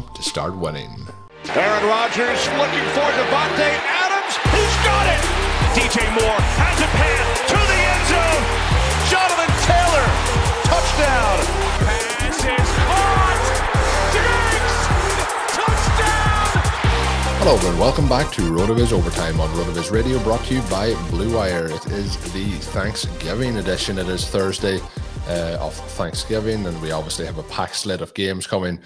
to start winning. Aaron Rodgers looking for Davante Adams. He's got it. DJ Moore has a pass to the end zone. Jonathan Taylor, touchdown. Pass is caught. Diggs, touchdown. Hello and welcome back to RotoViz Overtime on RotoViz Radio, brought to you by Blue Wire. It is the Thanksgiving edition. It is Thursday uh, of Thanksgiving, and we obviously have a packed slate of games coming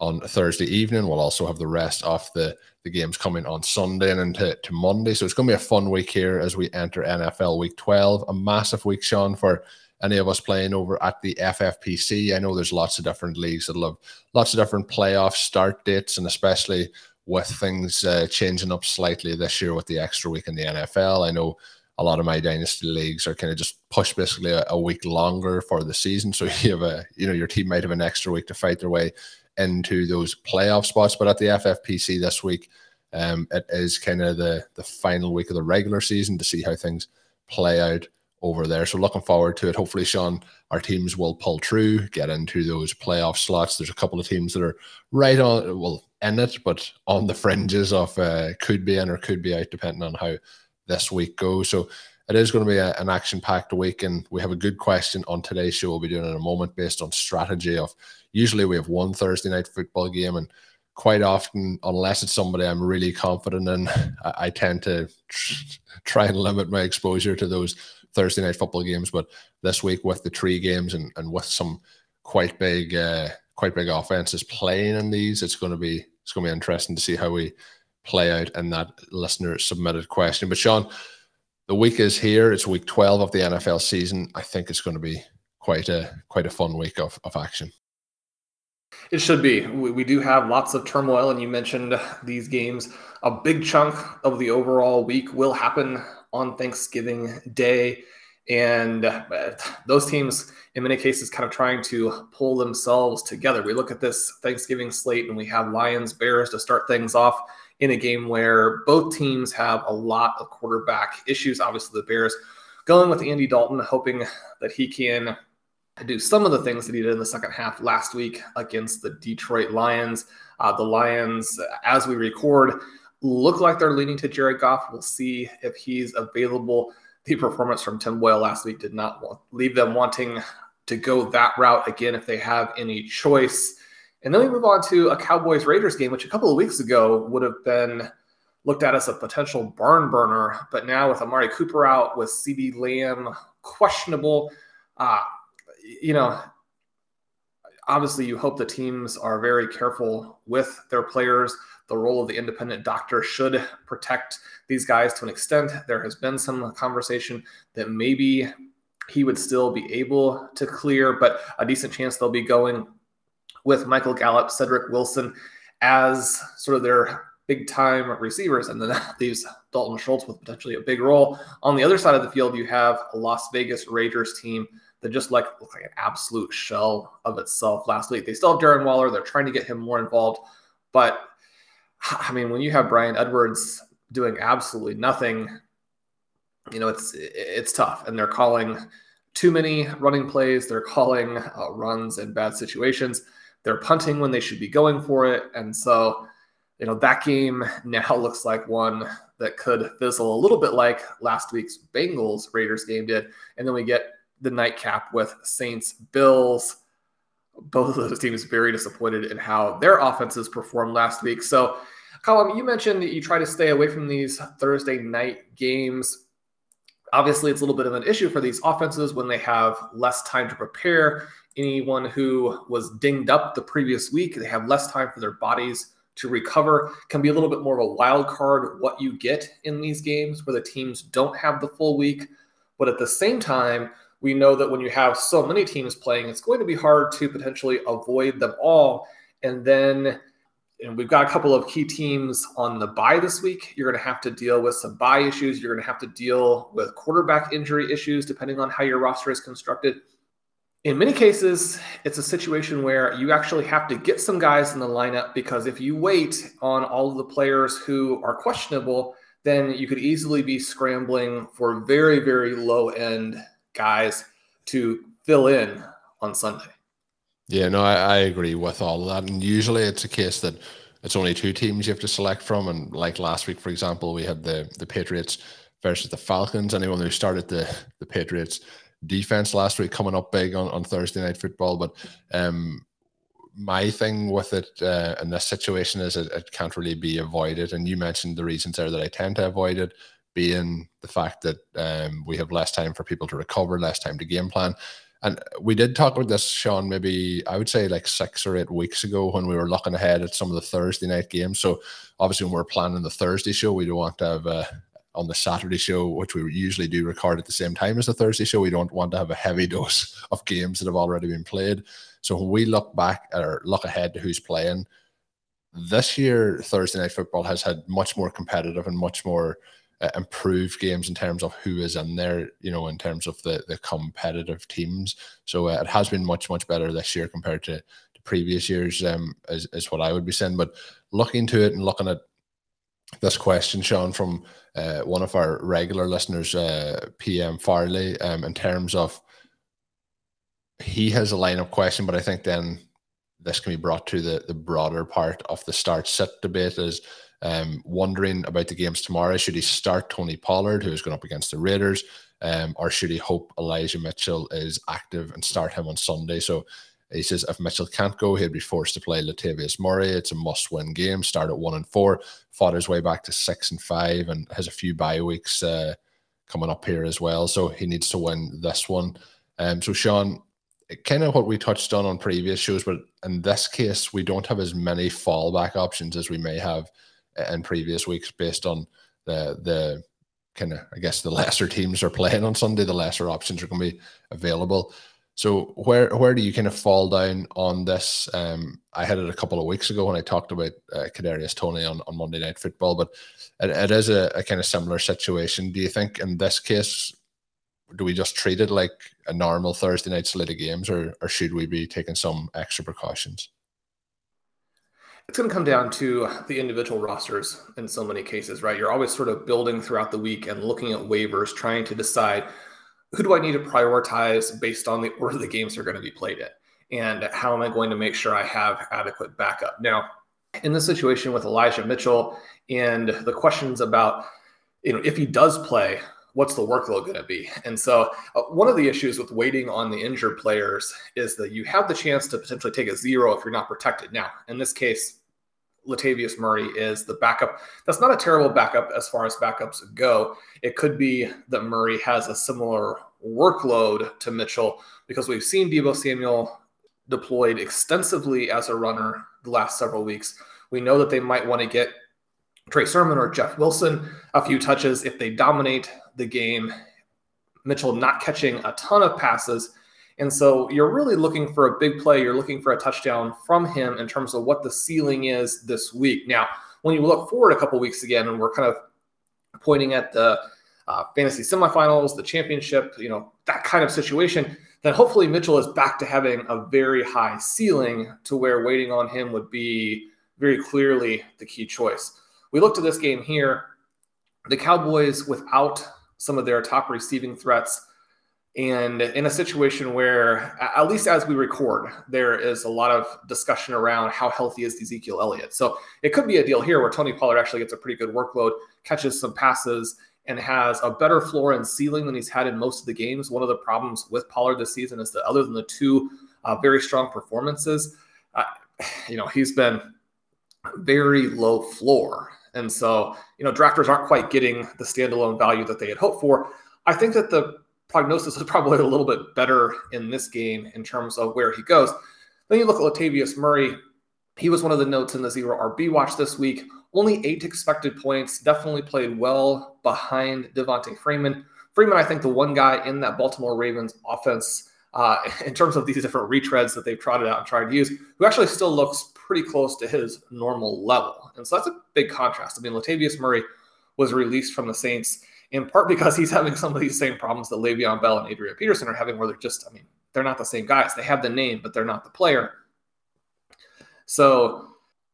on Thursday evening. We'll also have the rest of the, the games coming on Sunday and into to Monday. So it's going to be a fun week here as we enter NFL Week 12. A massive week, Shawn, for any of us playing over at the FFPC. I know there's lots of different leagues that'll have lots of different playoff start dates, and especially with things uh, changing up slightly this year with the extra week in the NFL. I know a lot of my dynasty leagues are kind of just pushed basically a, a, week longer for the season. So you have a, you know, your team might have an extra week to fight their way into those playoff spots. But at the FFPC this week, um, it is kind of the the final week of the regular season to see how things play out over there. So looking forward to it. Hopefully, Shawn, our teams will pull through, get into those playoff slots. There's a couple of teams that are right on, well, in it, but on the fringes of uh, could be in or could be out, depending on how this week goes. So it is going to be a, an action packed week, and we have a good question on today's show. We'll be doing in a moment based on strategy of usually we have one Thursday night football game, and quite often, unless it's somebody I'm really confident in, I, I tend to try and limit my exposure to those Thursday night football games. But this week, with the three games and, and with some quite big, uh, quite big offenses playing in these, it's going to be it's going to be interesting to see how we play out in that listener submitted question. But Shawn, the week is here. It's week 12 of the NFL season. I think it's going to be quite a quite a fun week of, of action. It should be. We, we do have lots of turmoil, and you mentioned these games. A big chunk of the overall week will happen on Thanksgiving Day. And uh, those teams, in many cases, kind of trying to pull themselves together. We look at this Thanksgiving slate and we have Lions, Bears to start things off in a game where both teams have a lot of quarterback issues. Obviously, the Bears going with Andy Dalton, hoping that he can do some of the things that he did in the second half last week against the Detroit Lions. Uh, the Lions, as we record, look like they're leaning to Jared Goff. We'll see if he's available. The performance from Tim Boyle last week did not want, leave them wanting to go that route again if they have any choice. And then we move on to a Cowboys Raiders game, which a couple of weeks ago would have been looked at as a potential barn burner. But now with Amari Cooper out, with CeeDee Lamb questionable, uh, you know, obviously you hope the teams are very careful with their players. The role of the independent doctor should protect these guys to an extent. There has been some conversation that maybe he would still be able to clear, but a decent chance they'll be going with Michael Gallup, Cedric Wilson as sort of their big time receivers, and then that leaves Dalton Schultz with potentially a big role. On the other side of the field, you have a Las Vegas Raiders team that just like like an absolute shell of itself last week. They still have Darren Waller. They're trying to get him more involved, but I mean, when you have Bryan Edwards doing absolutely nothing, you know it's it's tough, and they're calling too many running plays. They're calling uh, runs in bad situations. They're punting when they should be going for it, and so you know, that game now looks like one that could fizzle a little bit like last week's Bengals Raiders game did. And then we get the nightcap with Saints Bills. Both of those teams very disappointed in how their offenses performed last week. So, Colm, you mentioned that you try to stay away from these Thursday night games. Obviously, it's a little bit of an issue for these offenses when they have less time to prepare. Anyone who was dinged up the previous week, they have less time for their bodies to recover can be a little bit more of a wild card what you get in these games where the teams don't have the full week. But at the same time, we know that when you have so many teams playing, it's going to be hard to potentially avoid them all. And then and we've got a couple of key teams on the bye this week. You're going to have to deal with some bye issues. You're going to have to deal with quarterback injury issues, depending on how your roster is constructed in many cases, it's a situation where you actually have to get some guys in the lineup because if you wait on all of the players who are questionable, then you could easily be scrambling for very, very low end guys to fill in on Sunday. Yeah, no, I, I agree with all of that. And usually it's a case that it's only two teams you have to select from. And like last week, for example, we had the the Patriots versus the Falcons. Anyone who started the the Patriots defense last week coming up big on, on Thursday night football. But um, my thing with it uh, in this situation is it, it can't really be avoided. And you mentioned the reasons there that I tend to avoid it being the fact that um, we have less time for people to recover, less time to game plan. And we did talk about this, Shawn, maybe I would say like six or eight weeks ago when we were looking ahead at some of the Thursday night games. So obviously, when we're planning the Thursday show, we don't want to have on the Saturday show, which we usually do record at the same time as the Thursday show. We don't want to have a heavy dose of games that have already been played. So when we look back or look ahead to who's playing, this year Thursday night football has had much more competitive and much more uh, improved games in terms of who is in there. You know, in terms of the the competitive teams. So uh, it has been much much better this year compared to, to previous years. Um, is is what I would be saying. But looking to it and looking at this question, Shawn, from uh, one of our regular listeners, uh, PM Farley, um, in terms of he has a lineup question, but I think then this can be brought to the the broader part of the start set debate is um, wondering about the games tomorrow. Should he start Tony Pollard, who is going up against the Raiders, um, or should he hope Elijah Mitchell is active and start him on Sunday? So he says if Mitchell can't go, he'll be forced to play Latavius Murray. It's a must-win game. Start at one and four, fought his way back to six and five, and has a few bye weeks uh, coming up here as well. So he needs to win this one. Um, so Shawn, kind of what we touched on on previous shows, but in this case, we don't have as many fallback options as we may have in previous weeks, based on the the kind of I guess the lesser teams are playing on Sunday. The lesser options are going to be available. So where where do you kind of fall down on this? Um, I had it a couple of weeks ago when I talked about uh, Kadarius Toney on, on Monday Night Football, but it, it is a, a kind of similar situation. Do you think in this case, do we just treat it like a normal Thursday night slate of games, or or should we be taking some extra precautions? It's going to come down to the individual rosters in so many cases, right? You're always sort of building throughout the week and looking at waivers, trying to decide who do I need to prioritize based on the order the games are going to be played in? And how am I going to make sure I have adequate backup? Now, in this situation with Elijah Mitchell and the questions about, you know, if he does play, what's the workload going to be? And so, uh, one of the issues with waiting on the injured players is that you have the chance to potentially take a zero if you're not protected. Now, in this case, Latavius Murray is the backup. That's not a terrible backup as far as backups go. It could be that Murray has a similar workload to Mitchell because we've seen Deebo Samuel deployed extensively as a runner the last several weeks. We know that they might want to get Trey Sermon or Jeff Wilson a few touches if they dominate the game. Mitchell not catching a ton of passes and so you're really looking for a big play. You're looking for a touchdown from him in terms of what the ceiling is this week. Now, when you look forward a couple weeks again, and we're kind of pointing at the uh, fantasy semifinals, the championship, you know, that kind of situation, then hopefully Mitchell is back to having a very high ceiling to where waiting on him would be very clearly the key choice. We looked at this game here. The Cowboys, without some of their top receiving threats, and in a situation where, at least as we record, there is a lot of discussion around how healthy is Ezekiel Elliott. So it could be a deal here where Tony Pollard actually gets a pretty good workload, catches some passes, and has a better floor and ceiling than he's had in most of the games. One of the problems with Pollard this season is that other than the two uh, very strong performances, uh, you know, he's been very low floor. And so, you know, drafters aren't quite getting the standalone value that they had hoped for. I think that the prognosis is probably a little bit better in this game in terms of where he goes. Then you look at Latavius Murray. He was one of the notes in the zero RB watch this week. Only eight expected points. Definitely played well behind Devonta Freeman. Freeman, I think, the one guy in that Baltimore Ravens offense, uh, in terms of these different retreads that they've trotted out and tried to use, who actually still looks pretty close to his normal level. And so that's a big contrast. I mean, Latavius Murray was released from the Saints in part because he's having some of these same problems that Le'Veon Bell and Adrian Peterson are having, where they're just, I mean, they're not the same guys. They have the name, but they're not the player. So,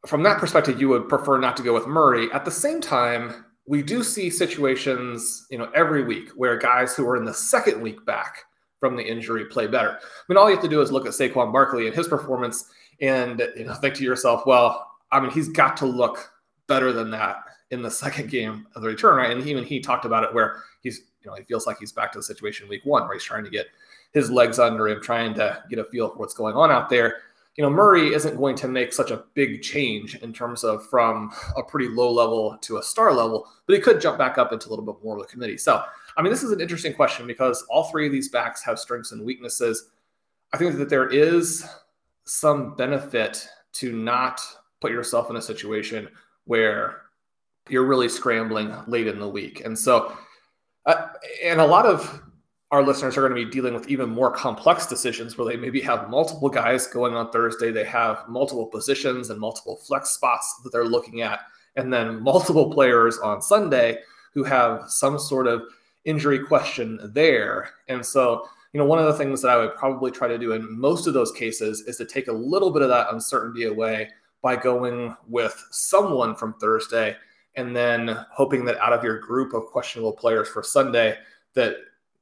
from that perspective, you would prefer not to go with Murray. At the same time, we do see situations, you know, every week where guys who are in the second week back from the injury play better. I mean, all you have to do is look at Saquon Barkley and his performance, and you know, think to yourself, well, I mean, he's got to look better than that in the second game of the return, right? And even he talked about it where he's, you know, he feels like he's back to the situation week one where he's trying to get his legs under him, trying to get a feel for what's going on out there. You know, Murray isn't going to make such a big change in terms of from a pretty low level to a star level, but he could jump back up into a little bit more of the committee. So, I mean, this is an interesting question because all three of these backs have strengths and weaknesses. I think that there is some benefit to not put yourself in a situation where you're really scrambling late in the week. And so, uh, and a lot of our listeners are going to be dealing with even more complex decisions where they maybe have multiple guys going on Thursday. They have multiple positions and multiple flex spots that they're looking at, and then multiple players on Sunday who have some sort of injury question there. And so, you know, one of the things that I would probably try to do in most of those cases is to take a little bit of that uncertainty away by going with someone from Thursday and then hoping that out of your group of questionable players for Sunday, that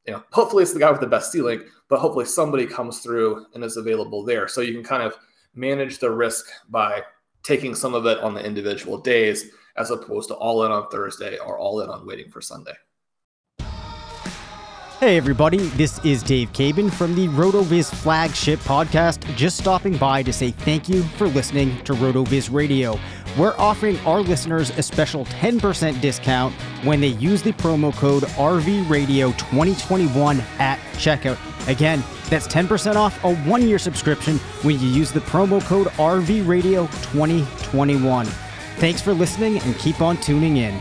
you know, hopefully it's the guy with the best ceiling, but hopefully somebody comes through and is available there. So you can kind of manage the risk by taking some of it on the individual days as opposed to all in on Thursday or all in on waiting for Sunday. Hey, everybody, this is Dave Caban from the RotoViz flagship podcast. Just stopping by to say thank you for listening to RotoViz Radio. We're offering our listeners a special 10% discount when they use the promo code RVRadio2021 at checkout. Again, that's 10% off a one year subscription when you use the promo code RVRadio2021. Thanks for listening and keep on tuning in.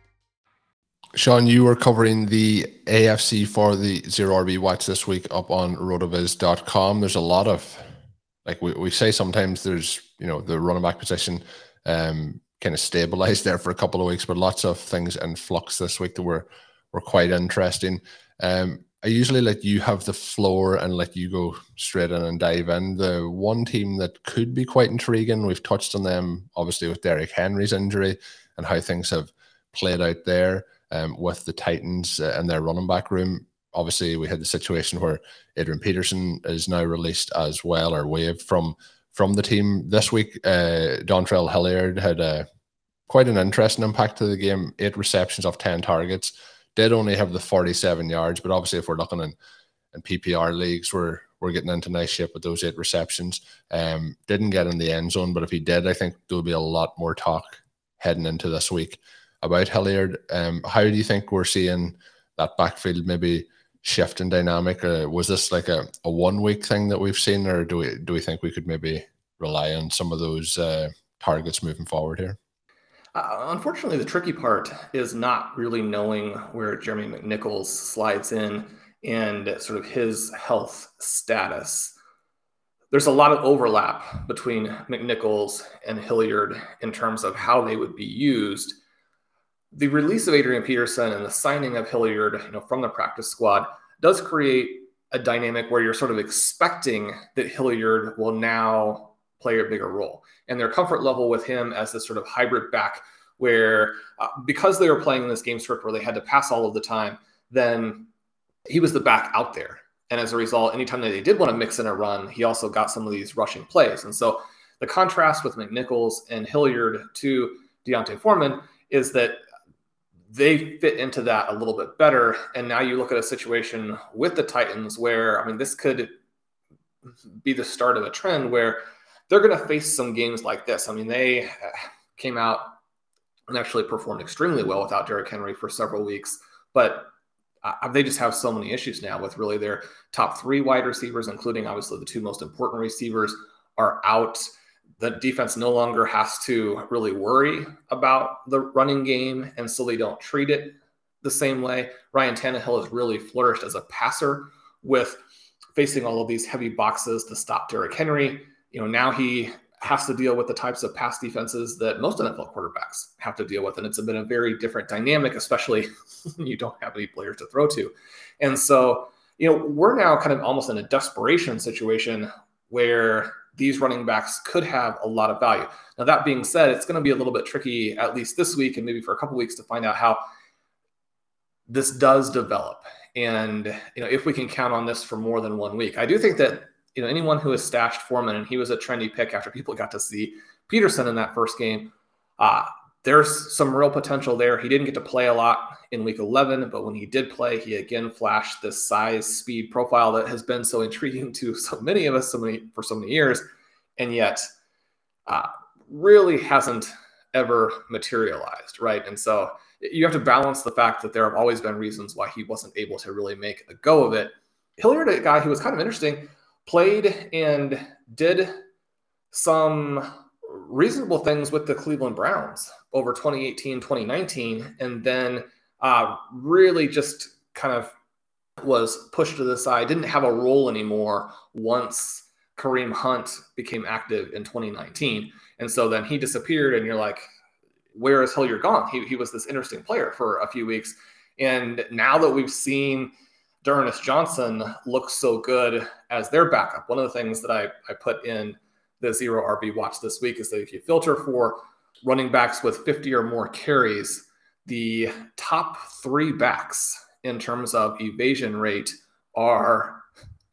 Shawn, you were covering the AFC for the Zero RB Watch this week up on rotoviz.com. There's a lot of, like we, we say sometimes there's, you know, the running back position um, kind of stabilized there for a couple of weeks, but lots of things in flux this week that were, were quite interesting. Um, I usually let you have the floor and let you go straight in and dive in. The one team that could be quite intriguing, we've touched on them obviously with Derrick Henry's injury and how things have played out there um, with the Titans uh, and their running back room. Obviously, we had the situation where Adrian Peterson is now released as well or waived from from the team this week. Uh, Dontrell Hilliard had a quite an interesting impact to the game. Eight receptions off ten targets. Did only have the forty-seven yards, but obviously, if we're looking in, in PPR leagues, we're we're getting into nice shape with those eight receptions. Um, didn't get in the end zone, but if he did, I think there will be a lot more talk heading into this week about Hilliard. Um, how do you think we're seeing that backfield maybe shift in dynamic? Uh, was this like a, a one week thing that we've seen, or do we do we think we could maybe rely on some of those uh, targets moving forward here? Uh, unfortunately, the tricky part is not really knowing where Jeremy McNichols slides in and sort of his health status. There's a lot of overlap between McNichols and Hilliard in terms of how they would be used the release of Adrian Peterson and the signing of Hilliard, you know, from the practice squad does create a dynamic where you're sort of expecting that Hilliard will now play a bigger role. And their comfort level with him as this sort of hybrid back, where uh, because they were playing in this game script where they had to pass all of the time, then he was the back out there. And as a result, anytime that they did want to mix in a run, he also got some of these rushing plays. And so the contrast with McNichols and Hilliard to D'Onta Foreman is that they fit into that a little bit better. And now you look at a situation with the Titans where, I mean, this could be the start of a trend where they're going to face some games like this. I mean, they came out and actually performed extremely well without Derrick Henry for several weeks, but uh, they just have so many issues now with really their top three wide receivers, including obviously the two most important receivers, are out the defense no longer has to really worry about the running game, and so they don't treat it the same way. Ryan Tannehill has really flourished as a passer with facing all of these heavy boxes to stop Derrick Henry. You know, now he has to deal with the types of pass defenses that most NFL quarterbacks have to deal with. And it's been a very different dynamic, especially when you don't have any players to throw to. And so, you know, we're now kind of almost in a desperation situation where these running backs could have a lot of value. Now, that being said, it's going to be a little bit tricky, at least this week and maybe for a couple weeks, to find out how this does develop. And you know, if we can count on this for more than one week, I do think that you know anyone who has stashed Foreman and he was a trendy pick after people got to see Peterson in that first game. Uh, there's some real potential there. He didn't get to play a lot in week 11, but when he did play, he again flashed this size, speed profile that has been so intriguing to so many of us so many for so many years, and yet uh, really hasn't ever materialized, right? And so you have to balance the fact that there have always been reasons why he wasn't able to really make a go of it. Hilliard, a guy who was kind of interesting, played and did some reasonable things with the Cleveland Browns over 2018, 2019, and then uh, really just kind of was pushed to the side, didn't have a role anymore once Kareem Hunt became active in 2019. And so then he disappeared, and you're like, where is Hilliard gone? He, he was this interesting player for a few weeks. And now that we've seen D'Ernest Johnson look so good as their backup, one of the things that I, I put in the zero RB watch this week is that if you filter for running backs with 50 or more carries, the top three backs in terms of evasion rate are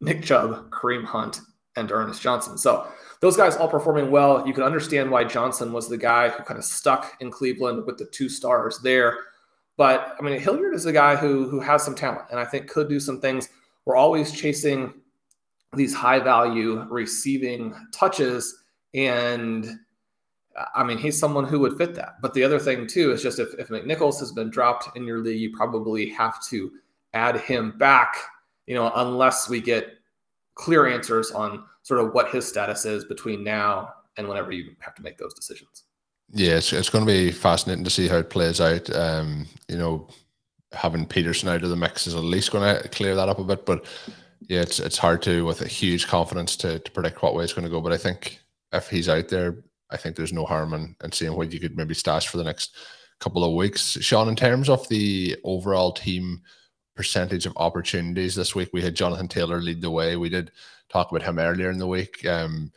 Nick Chubb, Kareem Hunt, and Ernest Johnson. So those guys all performing well. You can understand why Johnson was the guy who kind of stuck in Cleveland with the two stars there. But I mean, Hilliard is a guy who who has some talent, and I think could do some things. We're always chasing these high value receiving touches, and I mean, he's someone who would fit that. But the other thing too is just if, if McNichols has been dropped in your league, you probably have to add him back, you know, unless we get clear answers on sort of what his status is between now and whenever you have to make those decisions. Yeah, it's, it's going to be fascinating to see how it plays out. Um, you know, having Peterson out of the mix is at least going to clear that up a bit. But yeah, it's it's hard to with a huge confidence to, to predict what way it's going to go. But I think if he's out there, I think there's no harm in, in seeing what you could maybe stash for the next couple of weeks. Shawn, in terms of the overall team percentage of opportunities this week, we had Jonathan Taylor lead the way. We did talk about him earlier in the week. Um,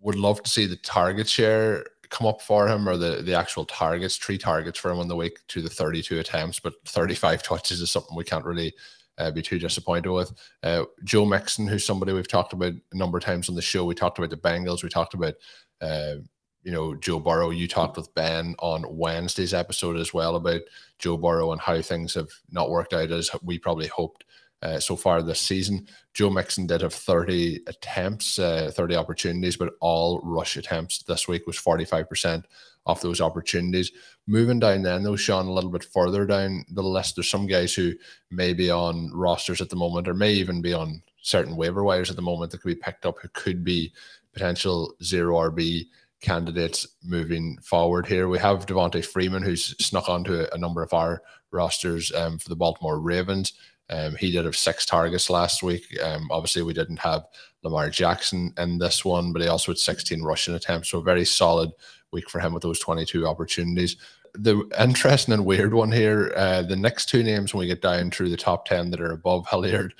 would love to see the target share come up for him or the, the actual targets, three targets for him on the week to the 32 attempts, but 35 touches is something we can't really uh, be too disappointed with. Uh, Joe Mixon, who's somebody we've talked about a number of times on the show. We talked about the Bengals. We talked about, uh, you know, Joe Burrow. You talked with Ben on Wednesday's episode as well about Joe Burrow and how things have not worked out as we probably hoped uh, so far this season. Joe Mixon did have 30 attempts, uh, 30 opportunities, but all rush attempts this week was 45% of those opportunities. Moving down then, though, Shawn, a little bit further down the list, there's some guys who may be on rosters at the moment or may even be on certain waiver wires at the moment that could be picked up who could be potential zero RB candidates moving forward here. We have Devonta Freeman, who's snuck onto a, number of our rosters um, for the Baltimore Ravens. Um, he did have six targets last week. Um, obviously, we didn't have Lamar Jackson in this one, but he also had 16 rushing attempts. So, a very solid week for him with those 22 opportunities. The interesting and weird one here uh, the next two names, when we get down through the top 10 that are above Hilliard,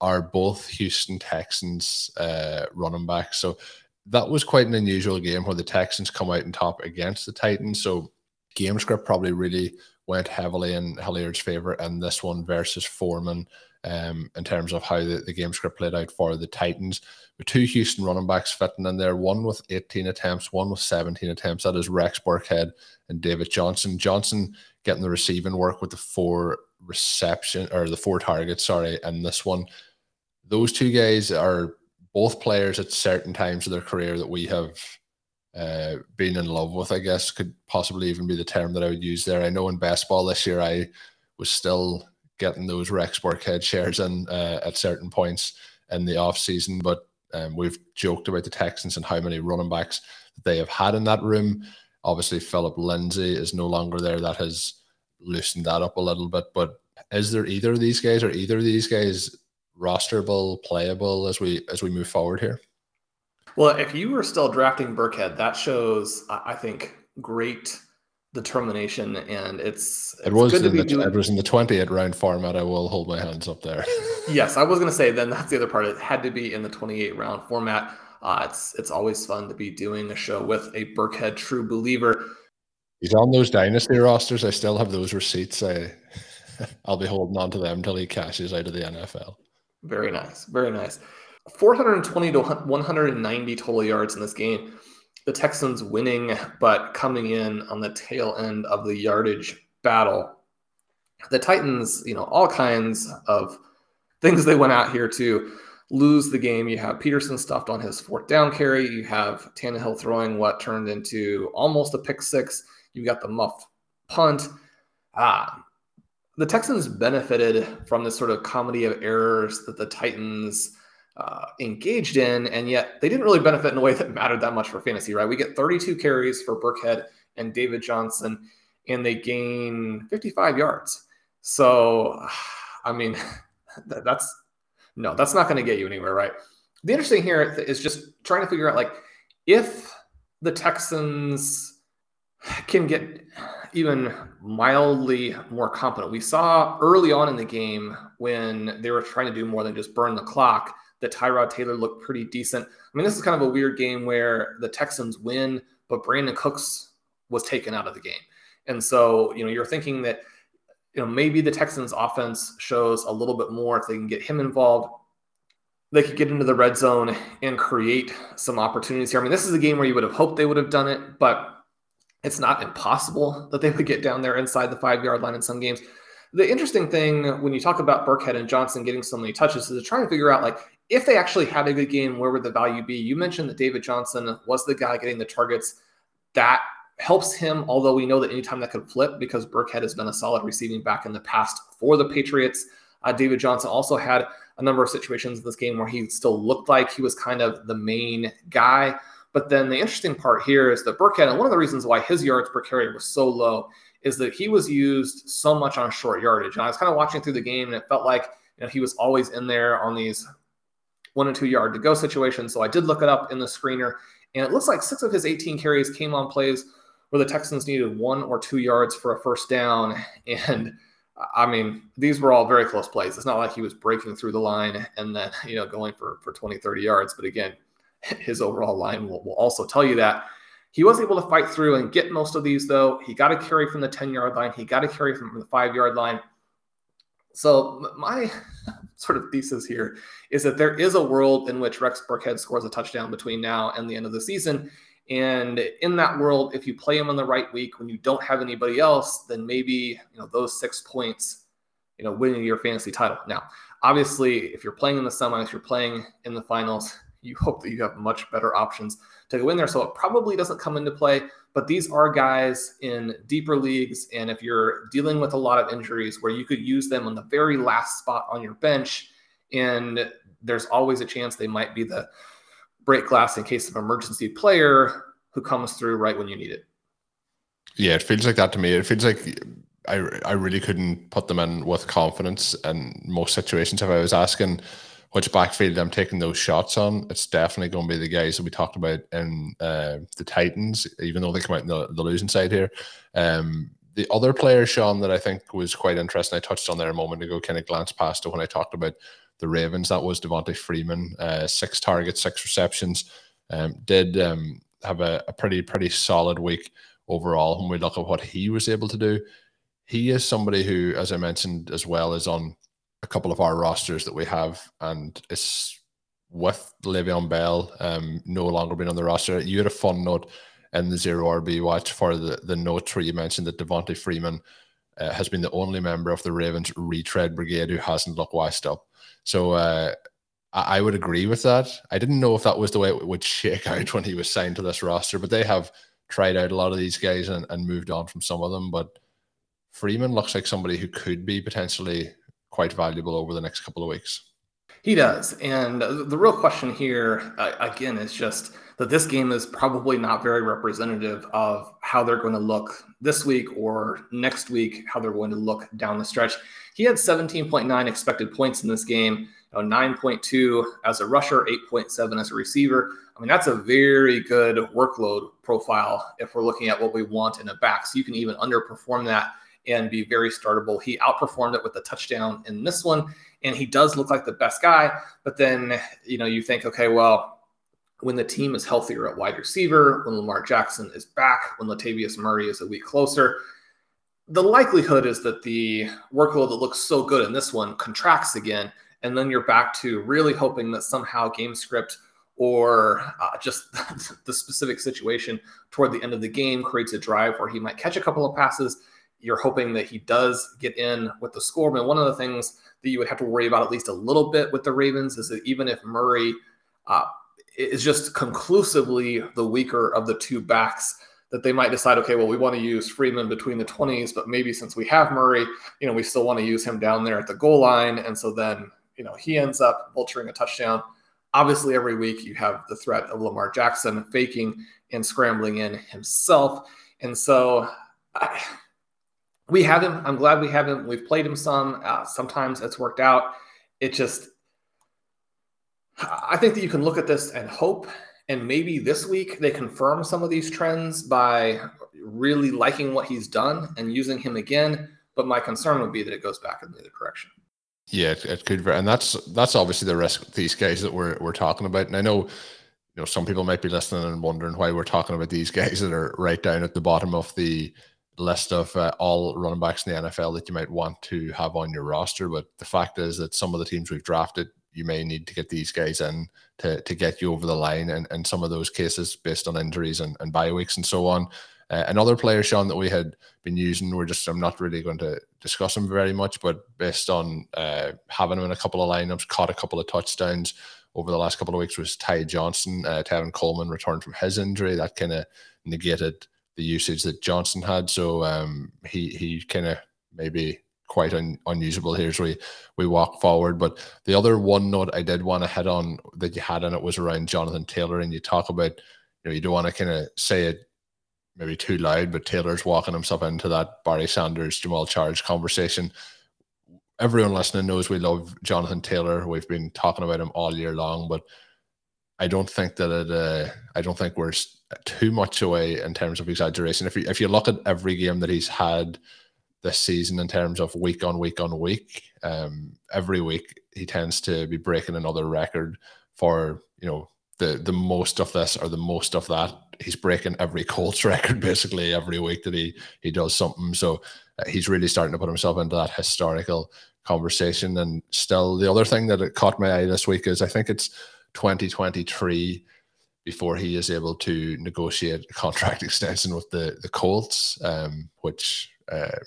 are both Houston Texans uh, running backs. So, that was quite an unusual game where the Texans come out and top against the Titans. So, game script probably really went heavily in Hilliard's favor and this one versus Foreman um, in terms of how the, the game script played out for the Titans. With two Houston running backs fitting in there, one with 18 attempts, one with 17 attempts. That is Rex Burkhead and David Johnson. Johnson getting the receiving work with the four reception or the four targets, sorry, and this one. Those two guys are both players at certain times of their career that we have uh, being in love with, I guess, could possibly even be the term that I would use there. I know in baseball this year, I was still getting those Rex Burkhead shares in uh, at certain points in the off season, but um, we've joked about the Texans and how many running backs they have had in that room. Obviously, Phillip Lindsay is no longer there. That has loosened that up a little bit. But is there either of these guys or either of these guys rosterable, playable as we as we move forward here? Well, if you were still drafting Burkhead, that shows, I think, great determination, and it's, it's it was good to be the, doing... it was in the 28 round format. I will hold my hands up there. yes, I was going to say then that's the other part. It had to be in the 28 round format. Uh, it's it's always fun to be doing a show with a Burkhead true believer. He's on those dynasty rosters. I still have those receipts. I I'll be holding on to them until he cashes out of the NFL. Very nice, very nice. 420 to 190 total yards in this game. The Texans winning, but coming in on the tail end of the yardage battle. The Titans, you know, all kinds of things they went out here to lose the game. You have Peterson stuffed on his fourth down carry. You have Tannehill throwing what turned into almost a pick six. You got the muff punt. Ah, the Texans benefited from this sort of comedy of errors that the Titans uh, engaged in, and yet they didn't really benefit in a way that mattered that much for fantasy, right? We get 32 carries for Burkhead and David Johnson, and they gain 55 yards. So, I mean, that's no, that's not going to get you anywhere, right? the interesting here is just trying to figure out like if the Texans can get even mildly more competent. We saw early on in the game when they were trying to do more than just burn the clock that Tyrod Taylor looked pretty decent. I mean, this is kind of a weird game where the Texans win, but Brandin Cooks was taken out of the game. And so, you know, you're thinking that, you know, maybe the Texans offense shows a little bit more if they can get him involved. They could get into the red zone and create some opportunities here. I mean, this is a game where you would have hoped they would have done it, but it's not impossible that they would get down there inside the five yard line in some games. The interesting thing when you talk about Burkhead and Johnson getting so many touches is to figure out like if they actually had a good game, where would the value be? You mentioned that David Johnson was the guy getting the targets. That helps him, although we know that anytime that could flip because Burkhead has been a solid receiving back in the past for the Patriots. Uh, David Johnson also had a number of situations in this game where he still looked like he was kind of the main guy. But then the interesting part here is that Burkhead, and one of the reasons why his yards per carry was so low is that he was used so much on short yardage. And I was kind of watching through the game and it felt like you know he was always in there on these one and two yard to go situations. So I did look it up in the screener, and it looks like six of his 18 carries came on plays where the Texans needed one or two yards for a first down. And I mean, these were all very close plays. It's not like he was breaking through the line and then, you know, going for, for 20, 30 yards. But again, his overall line will, will also tell you that. He was able to fight through and get most of these, though. He got a carry from the 10 yard line, he got a carry from the five yard line. So, my sort of thesis here is that there is a world in which Rex Burkhead scores a touchdown between now and the end of the season. And in that world, if you play him on the right week when you don't have anybody else, then maybe you know those six points, you know, winning your fantasy title. Now, obviously, if you're playing in the semis, you're playing in the finals, you hope that you have much better options to go in there. So it probably doesn't come into play, but these are guys in deeper leagues. And if you're dealing with a lot of injuries where you could use them on the very last spot on your bench, and there's always a chance they might be the break glass in case of emergency player who comes through right when you need it. Yeah, it feels like that to me. It feels like I, I really couldn't put them in with confidence in most situations. If I was asking which backfield I'm taking those shots on, it's definitely going to be the guys that we talked about in uh, the Titans, even though they come out in the, the losing side here. Um, the other player, Shawn, that I think was quite interesting, I touched on there a moment ago, kind of glanced past it when I talked about the Ravens. That was Devonta Freeman, uh, six targets, six receptions. Um, did um, have a, a pretty, pretty solid week overall when we look at what he was able to do. He is somebody who, as I mentioned as well, is on a couple of our rosters that we have, and it's with Le'Veon Bell um, no longer being on the roster. You had a fun note in the zero RB watch for the, the note where you mentioned that Devonta Freeman uh, has been the only member of the Ravens retread brigade who hasn't looked washed up. So uh, I, I would agree with that. I didn't know if that was the way it would shake out when he was signed to this roster, but they have tried out a lot of these guys and, and moved on from some of them. But Freeman looks like somebody who could be potentially quite valuable over the next couple of weeks. He does. And the real question here, uh, again, is just that this game is probably not very representative of how they're going to look this week or next week, how they're going to look down the stretch. He had 17.9 expected points in this game, you know, 9.2 as a rusher, 8.7 as a receiver. I mean, that's a very good workload profile if we're looking at what we want in a back. So you can even underperform that and be very startable. He outperformed it with a touchdown in this one, and he does look like the best guy. But then, you know, you think, okay, well, when the team is healthier at wide receiver, when Lamar Jackson is back, when Latavius Murray is a week closer, the likelihood is that the workload that looks so good in this one contracts again. And then you're back to really hoping that somehow game script or uh, just the specific situation toward the end of the game creates a drive where he might catch a couple of passes you're hoping that he does get in with the score. But one of the things that you would have to worry about at least a little bit with the Ravens is that even if Murray uh, is just conclusively the weaker of the two backs, that they might decide, okay, well, we want to use Freeman between the 20s, but maybe since we have Murray, you know, we still want to use him down there at the goal line. And so then, you know, he ends up vulturing a touchdown. Obviously, every week you have the threat of Lamar Jackson faking and scrambling in himself. And so I, we have him. I'm glad we have him. We've played him some. Uh, sometimes it's worked out. It just I think that you can look at this and hope, and maybe this week they confirm some of these trends by really liking what he's done and using him again. But my concern would be that it goes back in the other direction. Yeah, it, it could, and that's that's obviously the risk these guys that we're we're talking about. And I know, you know, some people might be listening and wondering why we're talking about these guys that are right down at the bottom of the list of uh, all running backs in the NFL that you might want to have on your roster. But the fact is that some of the teams we've drafted, you may need to get these guys in to, to get you over the line. And, and some of those cases based on injuries and, and bye weeks and so on. Uh, another player, Shawn, that we had been using, we're just, I'm not really going to discuss him very much, but based on uh, having him in a couple of lineups, caught a couple of touchdowns over the last couple of weeks was Ty Johnson. Uh, Tevin Coleman returned from his injury. That kind of negated the usage that Johnson had. So um, he he kind of maybe quite un, unusable here as we we walk forward. But the other one note I did want to hit on that you had in it was around Jonathan Taylor, and you talk about you know you don't want to kind of say it maybe too loud, but Taylor's walking himself into that Barry Sanders Jamaal Charles conversation. Everyone listening knows we love Jonathan Taylor. We've been talking about him all year long, but I don't think that it. Uh, I don't think we're too much away in terms of exaggeration. If you if you look at every game that he's had this season in terms of week on week on week, um, every week he tends to be breaking another record for you know the the most of this or the most of that. He's breaking every Colts record basically every week that he he does something. So uh, he's really starting to put himself into that historical conversation. And still, the other thing that it caught my eye this week is I think it's 2023 before he is able to negotiate a contract extension with the the Colts, um, which uh,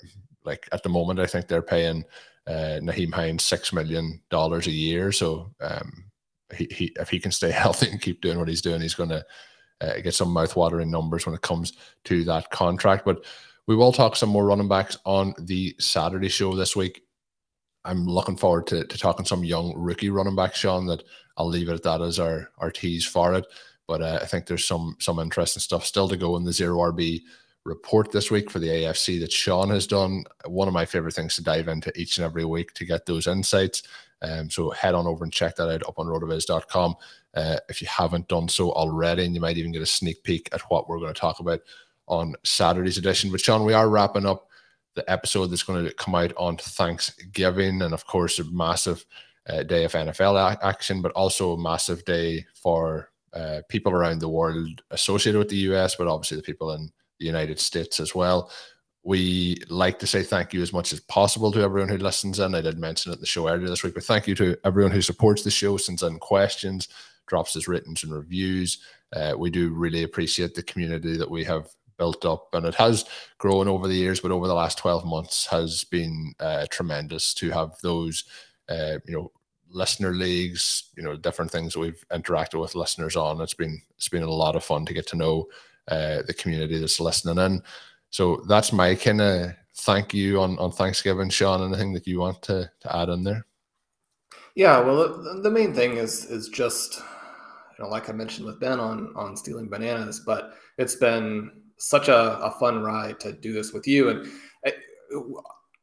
like at the moment I think they're paying uh, Nyheim Hines six million dollars a year. So um, he, he if he can stay healthy and keep doing what he's doing, he's going to uh, get some mouthwatering numbers when it comes to that contract. But we will talk some more running backs on the Saturday show this week. I'm looking forward to, to talking some young rookie running back, Shawn. That I'll leave it at that as our our tease for it. But uh, I think there's some some interesting stuff still to go in the zero RB report this week for the AFC that Shawn has done. One of my favorite things to dive into each and every week to get those insights. Um, so head on over and check that out up on rotoviz.com uh, if you haven't done so already, and you might even get a sneak peek at what we're going to talk about on Saturday's edition. But Shawn, we are wrapping up the episode that's going to come out on Thanksgiving, and of course, a massive uh, day of NFL action, but also a massive day for uh, people around the world associated with the US, but obviously the people in the United States as well. We like to say thank you as much as possible to everyone who listens in. I did mention it in the show earlier this week, but thank you to everyone who supports the show, sends in questions, drops us ratings and reviews. Uh, we do really appreciate the community that we have built up, and it has grown over the years, but over the last 12 months has been uh, tremendous to have those, uh, you know, listener leagues, you know, different things we've interacted with listeners on. It's been it's been a lot of fun to get to know uh, the community that's listening in. So that's my kind of thank you on on Thanksgiving, Shawn. Anything that you want to to add in there? Yeah, well, the main thing is is just you know, like I mentioned with Ben on on stealing bananas, but it's been such a, a fun ride to do this with you, and it,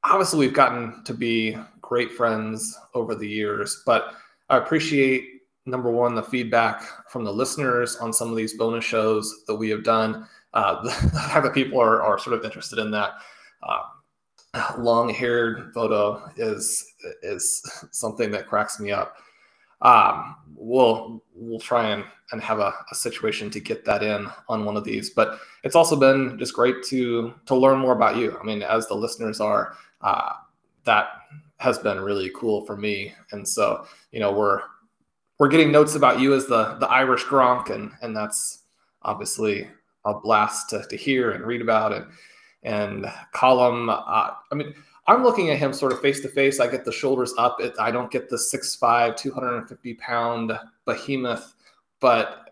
obviously we've gotten to be great friends over the years, but I appreciate number one the feedback from the listeners on some of these bonus shows that we have done. Uh, the fact that people are, are sort of interested in that uh, long-haired photo is is something that cracks me up. Um, we'll we'll try and, and have a, a, situation to get that in on one of these. But it's also been just great to to learn more about you. I mean, as the listeners are, uh, that has been really cool for me. And so, you know, we're we're getting notes about you as the the Irish Gronk, and and that's obviously a blast to, to hear and read about. And and Colm. uh, I mean, I'm looking at him sort of face to face. I get the shoulders up. It, I don't get the 6'5", 250 pound behemoth, but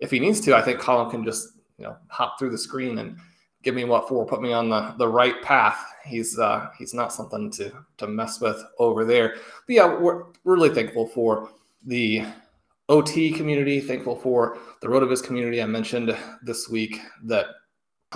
if he needs to, I think Colm can just you know hop through the screen and give me what for, put me on the, the right path. He's uh, he's not something to to mess with over there. But yeah, we're really thankful for the OT community, thankful for the Rotoviz community. I mentioned this week that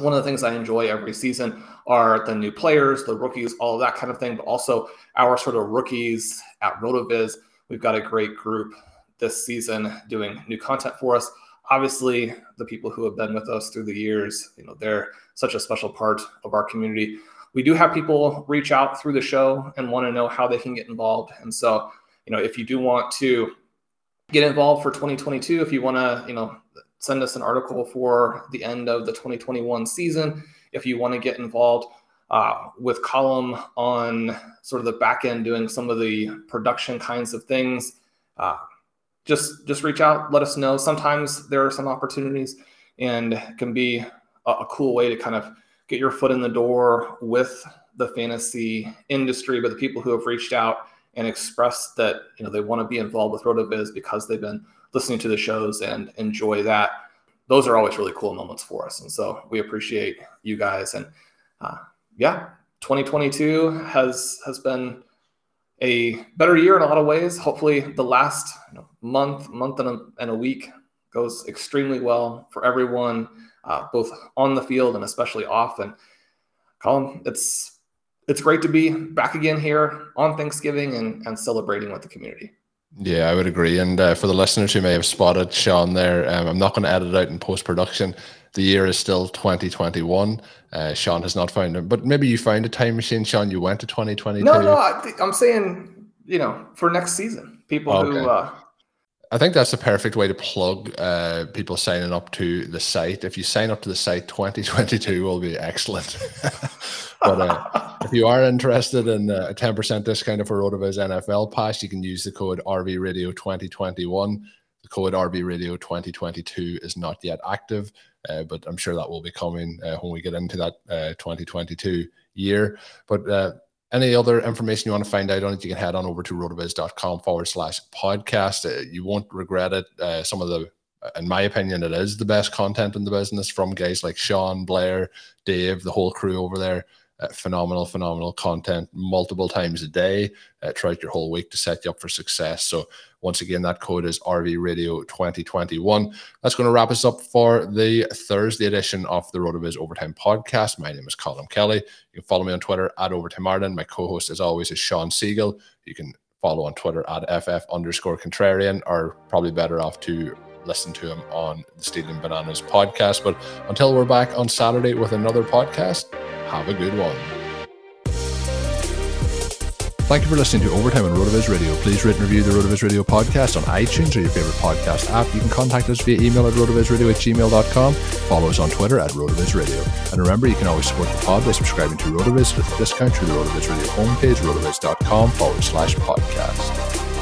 one of the things I enjoy every season are the new players, the rookies, all of that kind of thing, but also our sort of rookies at Rotoviz. We've got a great group this season doing new content for us. Obviously, the people who have been with us through the years, you know, they're such a special part of our community. We do have people reach out through the show and want to know how they can get involved. And so, you know, if you do want to get involved for 2022, if you want to, you know, send us an article for the end of the 2021 season, if you want to get involved uh, with Colm on sort of the back end doing some of the production kinds of things, uh, just just reach out, let us know. Sometimes there are some opportunities, and can be a, a cool way to kind of get your foot in the door with the fantasy industry. But the people who have reached out and expressed that you know they want to be involved with RotoViz because they've been listening to the shows and enjoy that. Those are always really cool moments for us, and so we appreciate you guys. And uh, yeah, 2022 has has been a better year in a lot of ways. Hopefully, the last you know, month, month and a, and a, week goes extremely well for everyone, uh, both on the field and especially off. And Colm, it's it's great to be back again here on Thanksgiving and, and celebrating with the community. Yeah, I would agree. And uh, for the listeners who may have spotted Shawn there, um, I'm not going to edit it out in post production. The year is still 2021. Uh, Shawn has not found it, but maybe you found a time machine, Shawn. You went to 2022. No, no, I am saying, you know, for next season, people okay. who. Uh, I think that's the perfect way to plug uh, people signing up to the site. If you sign up to the site, 2022 will be excellent. but uh, if you are interested in uh, a 10% discount of for RotoViz NFL Pass, you can use the code RV Radio 2021. The code RV Radio 2022 is not yet active, uh, but I'm sure that will be coming uh, when we get into that uh, 2022 year. But any other information you want to find out on it, you can head on over to rotoviz.com forward slash podcast. Uh, you won't regret it. Uh, some of the, in my opinion, it is the best content in the business from guys like Shawn, Blair, Dave, the whole crew over there. Uh, phenomenal, phenomenal content multiple times a day uh, throughout your whole week to set you up for success. So, once again, that code is RV Radio 2021. That's going to wrap us up for the Thursday edition of the RotoViz Overtime podcast. My name is Colm Kelly. You can follow me on Twitter at Overtime Ireland. My co host, as always, is Shawn Siegele. You can follow on Twitter at FF underscore contrarian, or probably better off to listen to him on the Stealing Bananas podcast. But until we're back on Saturday with another podcast, have a good one. Thank you for listening to Overtime on RotoViz Radio. Please rate and review the RotoViz Radio podcast on iTunes or your favorite podcast app. You can contact us via email at rotovizradio at gmail.com. Follow us on Twitter at RotoViz Radio. And remember, you can always support the pod by subscribing to RotoViz with a discount through the RotoViz Radio homepage, rotoviz.com forward slash podcast.